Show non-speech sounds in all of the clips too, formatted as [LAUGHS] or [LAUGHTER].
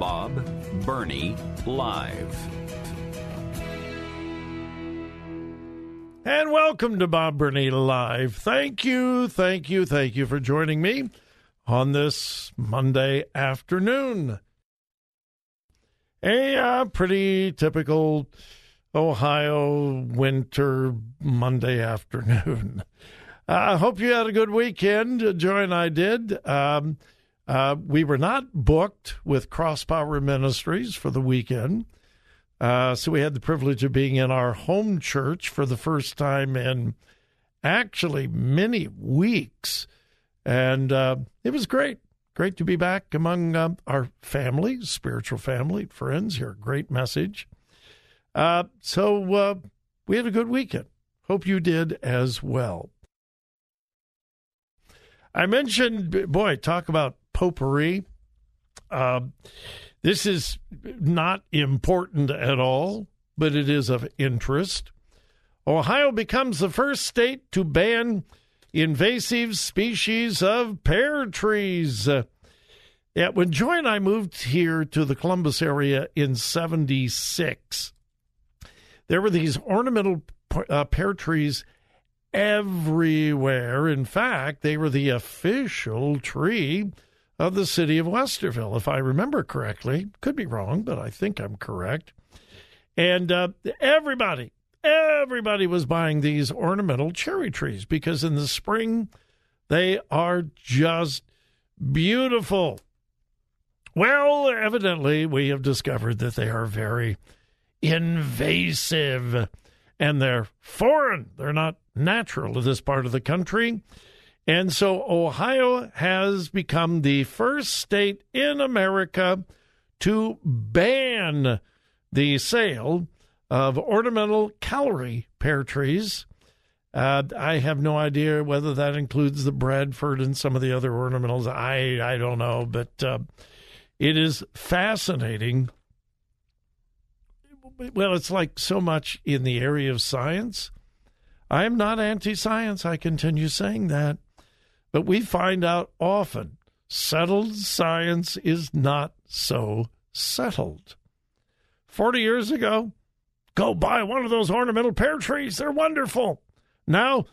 Bob Burney Live. And welcome to Bob Burney Live. Thank you, thank you, thank you for joining me on this Monday afternoon. A uh, pretty typical Ohio winter Monday afternoon. [LAUGHS] I uh, hope you had a good weekend. Joy and I did. Um, uh, we were not booked with Cross Power Ministries for the weekend. Uh, so we had the privilege of being in our home church for the first time in actually many weeks. And uh, it was great. Great to be back among uh, our family, spiritual family, friends. Here, great message. Uh, so uh, we had a good weekend. Hope you did as well. I mentioned, boy, talk about potpourri. Uh, this is not important at all, but it is of interest. Ohio becomes the first state to ban invasive species of pear trees. Yeah, when Joy and I moved here to the Columbus area in 76, there were these ornamental uh, pear trees everywhere. In fact, they were the official tree of the city of Westerville, if I remember correctly. Could be wrong, but I think I'm correct. And uh, everybody, everybody was buying these ornamental cherry trees because in the spring they are just beautiful. Well, evidently, we have discovered that they are very invasive and they're foreign. They're not natural to this part of the country. And so Ohio has become the first state in America to ban the sale of ornamental Callery pear trees. Uh, I have no idea whether that includes the Bradford and some of the other ornamentals. I I don't know, but uh, it is fascinating well, it's like so much in the area of science. I am not anti science. I continue saying that. But we find out often settled science is not so settled. 40 years ago, go buy one of those ornamental pear trees. They're wonderful. Now,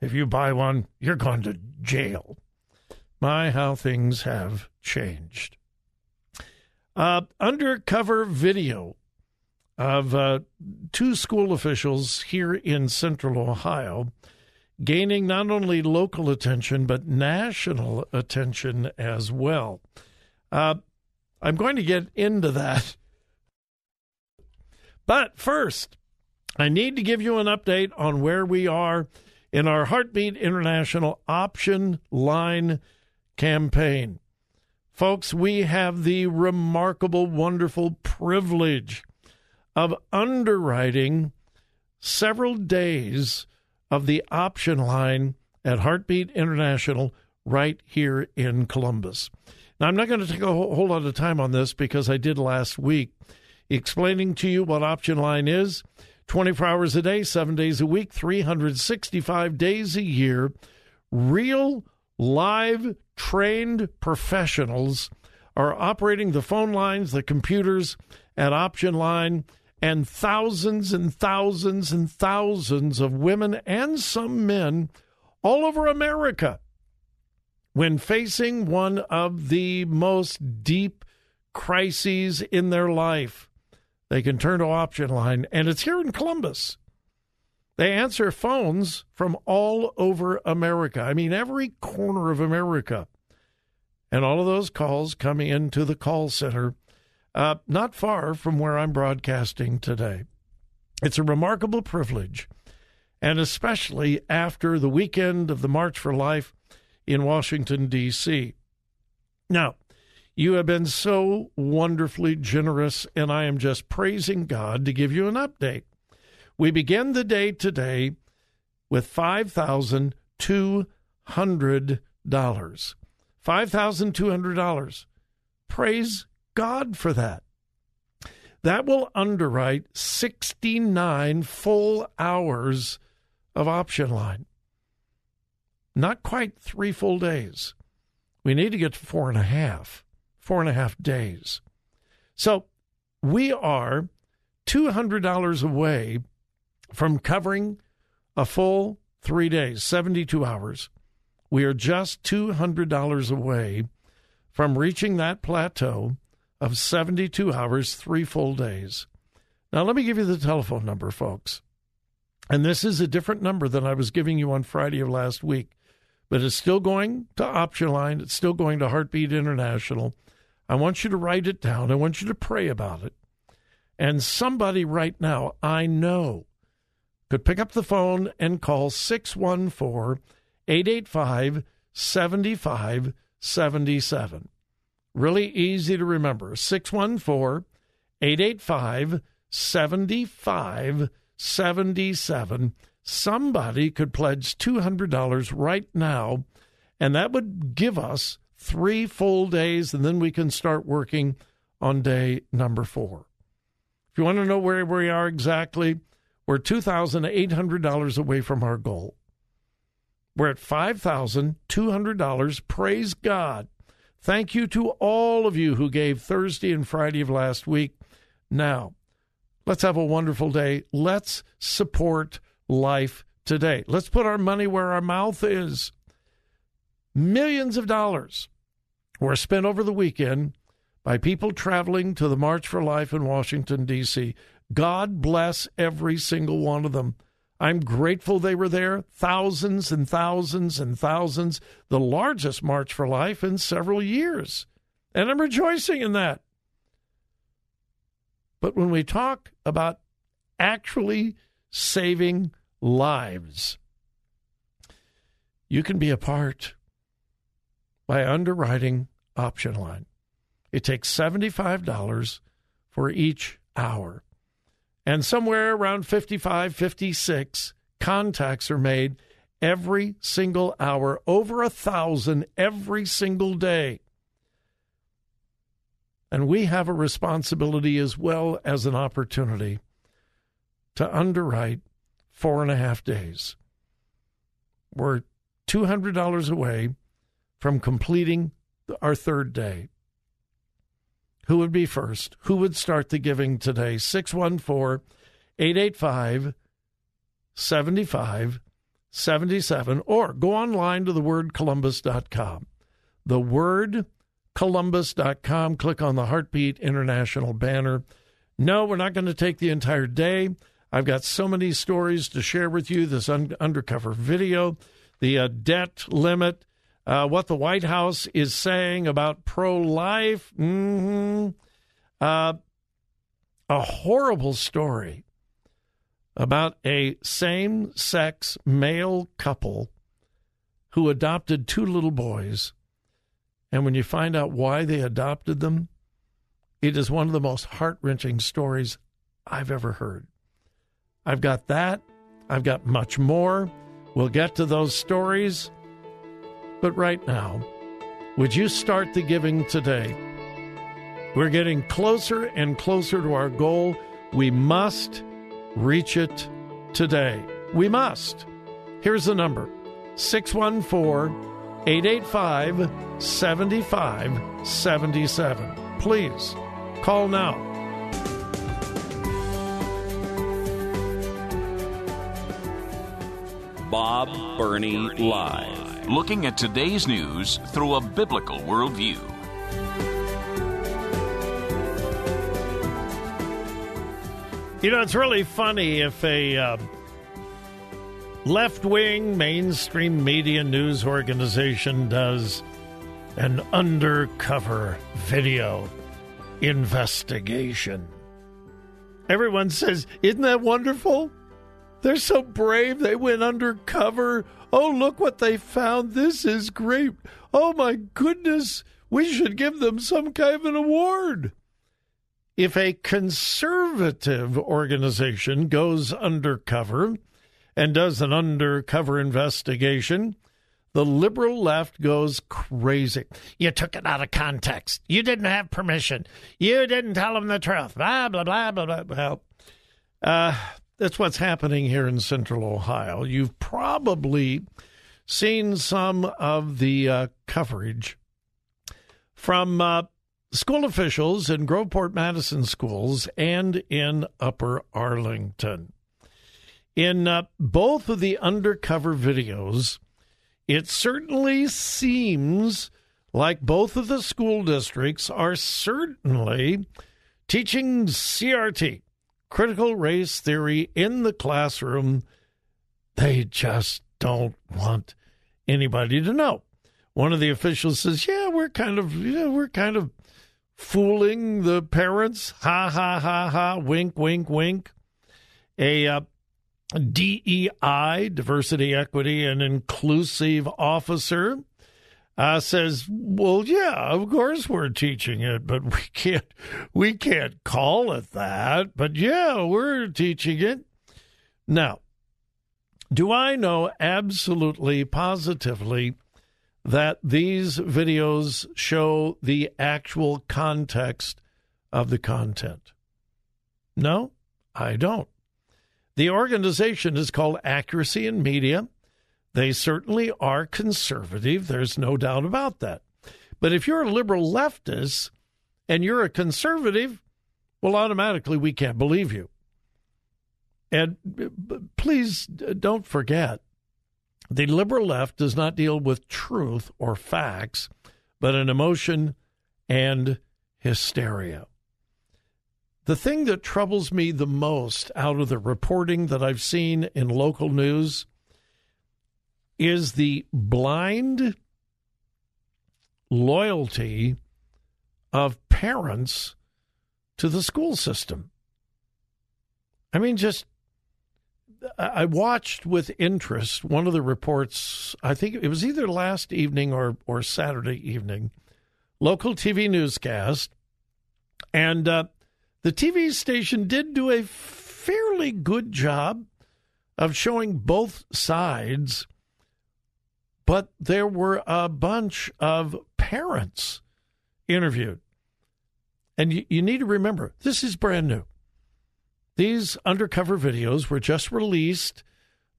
if you buy one, you're going to jail. My, how things have changed. Uh, undercover video of uh, two school officials here in central Ohio gaining not only local attention but national attention as well. Uh, I'm going to get into that. But first, I need to give you an update on where we are in our Heartbeat International option line campaign. Folks, we have the remarkable, wonderful privilege of underwriting several days of the option line at Heartbeat International right here in Columbus. Now, I'm not going to take a whole lot of time on this because I did last week explaining to you what option line is 24 hours a day, seven days a week, 365 days a year. Real, live, trained professionals are operating the phone lines, the computers at Option Line, and thousands and thousands and thousands of women and some men all over America when facing one of the most deep crises in their life. They can turn to Option Line, and it's here in Columbus. They answer phones from all over America. I mean, every corner of America. And all of those calls come into the call center, uh, not far from where I'm broadcasting today. It's a remarkable privilege, and especially after the weekend of the March for Life in Washington, D.C. Now, you have been so wonderfully generous, and I am just praising God to give you an update. We begin the day today with $5,200. $5,200. Praise God for that. That will underwrite 69 full hours of option line. Not quite three full days. We need to get to four and a half, four and a half days. So we are $200 away from covering a full three days, 72 hours. We are just $200 away from reaching that plateau of 72 hours, three full days. Now, let me give you the telephone number, folks. And this is a different number than I was giving you on Friday of last week, but it's still going to Option Line. It's still going to Heartbeat International. I want you to write it down. I want you to pray about it. And somebody right now, I know, could pick up the phone and call 614 885 7577. Really easy to remember 614 885 7577. Somebody could pledge $200 right now, and that would give us three full days, and then we can start working on day number four. If you want to know where we are exactly, we're $2,800 away from our goal. We're at $5,200. Praise God. Thank you to all of you who gave Thursday and Friday of last week. Now, let's have a wonderful day. Let's support life today. Let's put our money where our mouth is. Millions of dollars were spent over the weekend by people traveling to the March for Life in Washington, D.C. God bless every single one of them. I'm grateful they were there. Thousands and thousands and thousands. The largest March for Life in several years. And I'm rejoicing in that. But when we talk about actually saving lives, you can be a part by underwriting Option Line. It takes $75 for each hour. And somewhere around 55, 56 contacts are made every single hour, over a thousand every single day. And we have a responsibility as well as an opportunity to underwrite four and a half days. We're $200 away from completing our third day. Who would be first? Who would start the giving today? 614 885 7577 or go online to thewordcolumbus.com. Thewordcolumbus.com. Click on the Heartbeat International banner. No, we're not going to take the entire day. I've got so many stories to share with you. This un- undercover video, the uh, debt limit, uh, what the White House is saying about pro life. Mm-hmm. Uh, a horrible story about a same sex male couple who adopted two little boys And when you find out why they adopted them, it is one of the most heart wrenching stories I've ever heard. I've got that. I've got much more. We'll get to those stories. But right now, would you start the giving today? We're getting closer and closer to our goal. We must reach it today. We must. Here's the number 614 885 7577. Please call now. Bob Burney Live. Looking at today's news through a biblical worldview. You know, it's really funny if a uh, left wing mainstream media news organization does an undercover video investigation. Everyone says, Isn't that wonderful? They're so brave. They went undercover. Oh, look what they found. This is great. Oh, my goodness. We should give them some kind of an award. If a conservative organization goes undercover and does an undercover investigation, the liberal left goes crazy. You took it out of context. You didn't have permission. You didn't tell them the truth. Blah, blah, blah, blah, blah. Well, uh, that's what's happening here in central Ohio. You've probably seen some of the uh, coverage from uh, school officials in Groveport Madison schools and in Upper Arlington. In uh, both of the undercover videos, it certainly seems like both of the school districts are certainly teaching CRT, critical race theory, in the classroom. They just don't want anybody to know. One of the officials says, "Yeah, we're kind of, yeah, we're kind of fooling the parents. Ha ha ha ha. Wink, wink, wink." A uh, DEI, diversity, equity, and inclusive officer, uh, says, "Well, yeah, of course we're teaching it, but we can't we can't call it that. But yeah, we're teaching it." Now, do I know absolutely positively that these videos show the actual context of the content? No, I don't. The organization is called Accuracy in Media. They certainly are conservative. There's no doubt about that. But if you're a liberal leftist and you're a conservative, well, automatically we can't believe you. And please don't forget the liberal left does not deal with truth or facts, but an emotion and hysteria. The thing that troubles me the most out of the reporting that I've seen in local news is the blind loyalty of parents to the school system. I mean, just, I watched with interest one of the reports, I think it was either last evening or, or Saturday evening, local TV newscast. And uh, the TV station did do a fairly good job of showing both sides, but there were a bunch of parents interviewed. And you, you need to remember, this is brand new. These undercover videos were just released.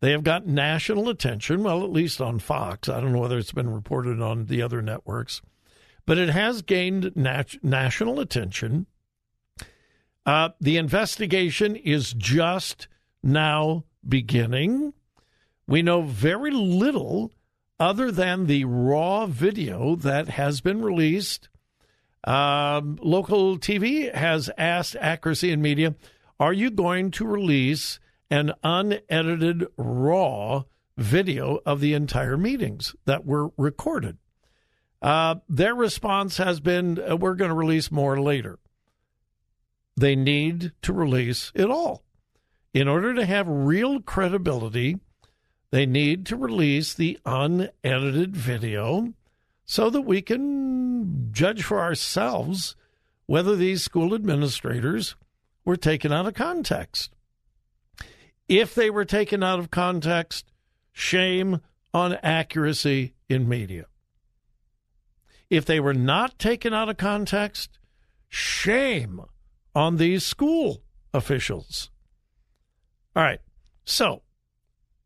They have got national attention, well, at least on Fox. I don't know whether it's been reported on the other networks, but it has gained nat- national attention. Uh, the investigation is just now beginning. We know very little other than the raw video that has been released. Um, local TV has asked Accuracy in Media, are you going to release an unedited raw video of the entire meetings that were recorded? Uh, their response has been, uh, we're going to release more later. They need to release it all. In order to have real credibility, they need to release the unedited video so that we can judge for ourselves whether these school administrators were taken out of context. If they were taken out of context, shame on accuracy in media. If they were not taken out of context, shame on these school officials. All right. So,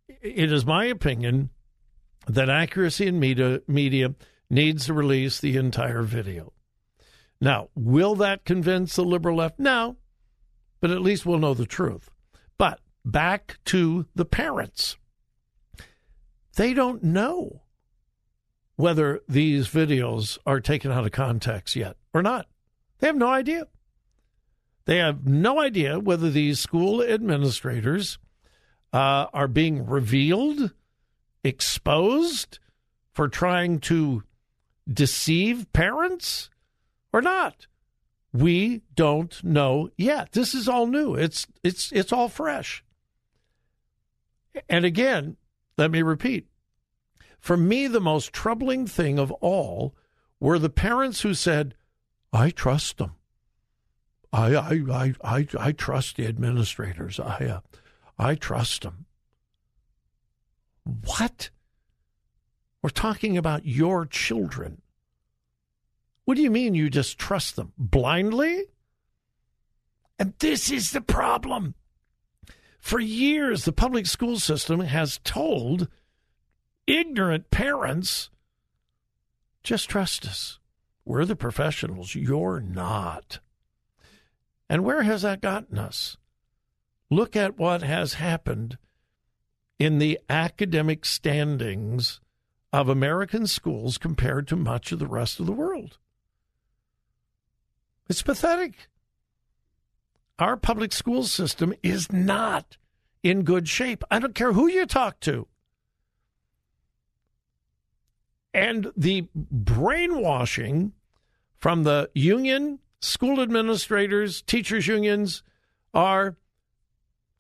it is my opinion that accuracy in media, media needs to release the entire video. Now, will that convince the liberal left? No, but at least we'll know the truth. But back to the parents. They don't know whether these videos are taken out of context yet or not. They have no idea. They have no idea whether these school administrators uh, are being revealed, exposed for trying to deceive parents or not. We don't know yet. This is all new. It's it's it's all fresh. And again, let me repeat. For me, the most troubling thing of all were the parents who said, I trust them. I I I I, I trust the administrators. I uh, I trust them. What? We're talking about your children. What do you mean you just trust them blindly? And this is the problem. For years, the public school system has told ignorant parents just trust us. We're the professionals. You're not. And where has that gotten us? Look at what has happened in the academic standings of American schools compared to much of the rest of the world. It's pathetic. Our public school system is not in good shape. I don't care who you talk to. And the brainwashing from the union, school administrators, teachers' unions are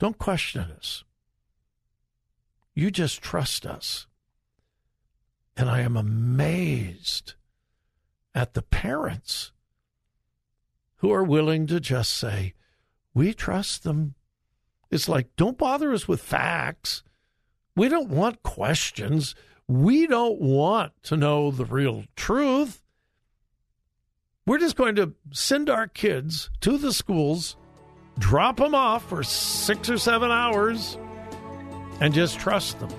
don't question us. You just trust us. And I am amazed at the parents who are willing to just say, we trust them. It's like, don't bother us with facts. We don't want questions. We don't want to know the real truth. We're just going to send our kids to the schools, drop them off for six or seven hours, and just trust them.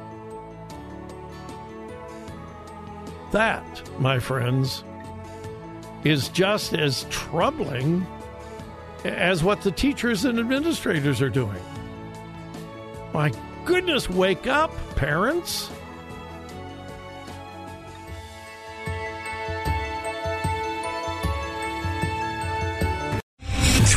That, my friends, is just as troubling as what the teachers and administrators are doing. My goodness, wake up, parents.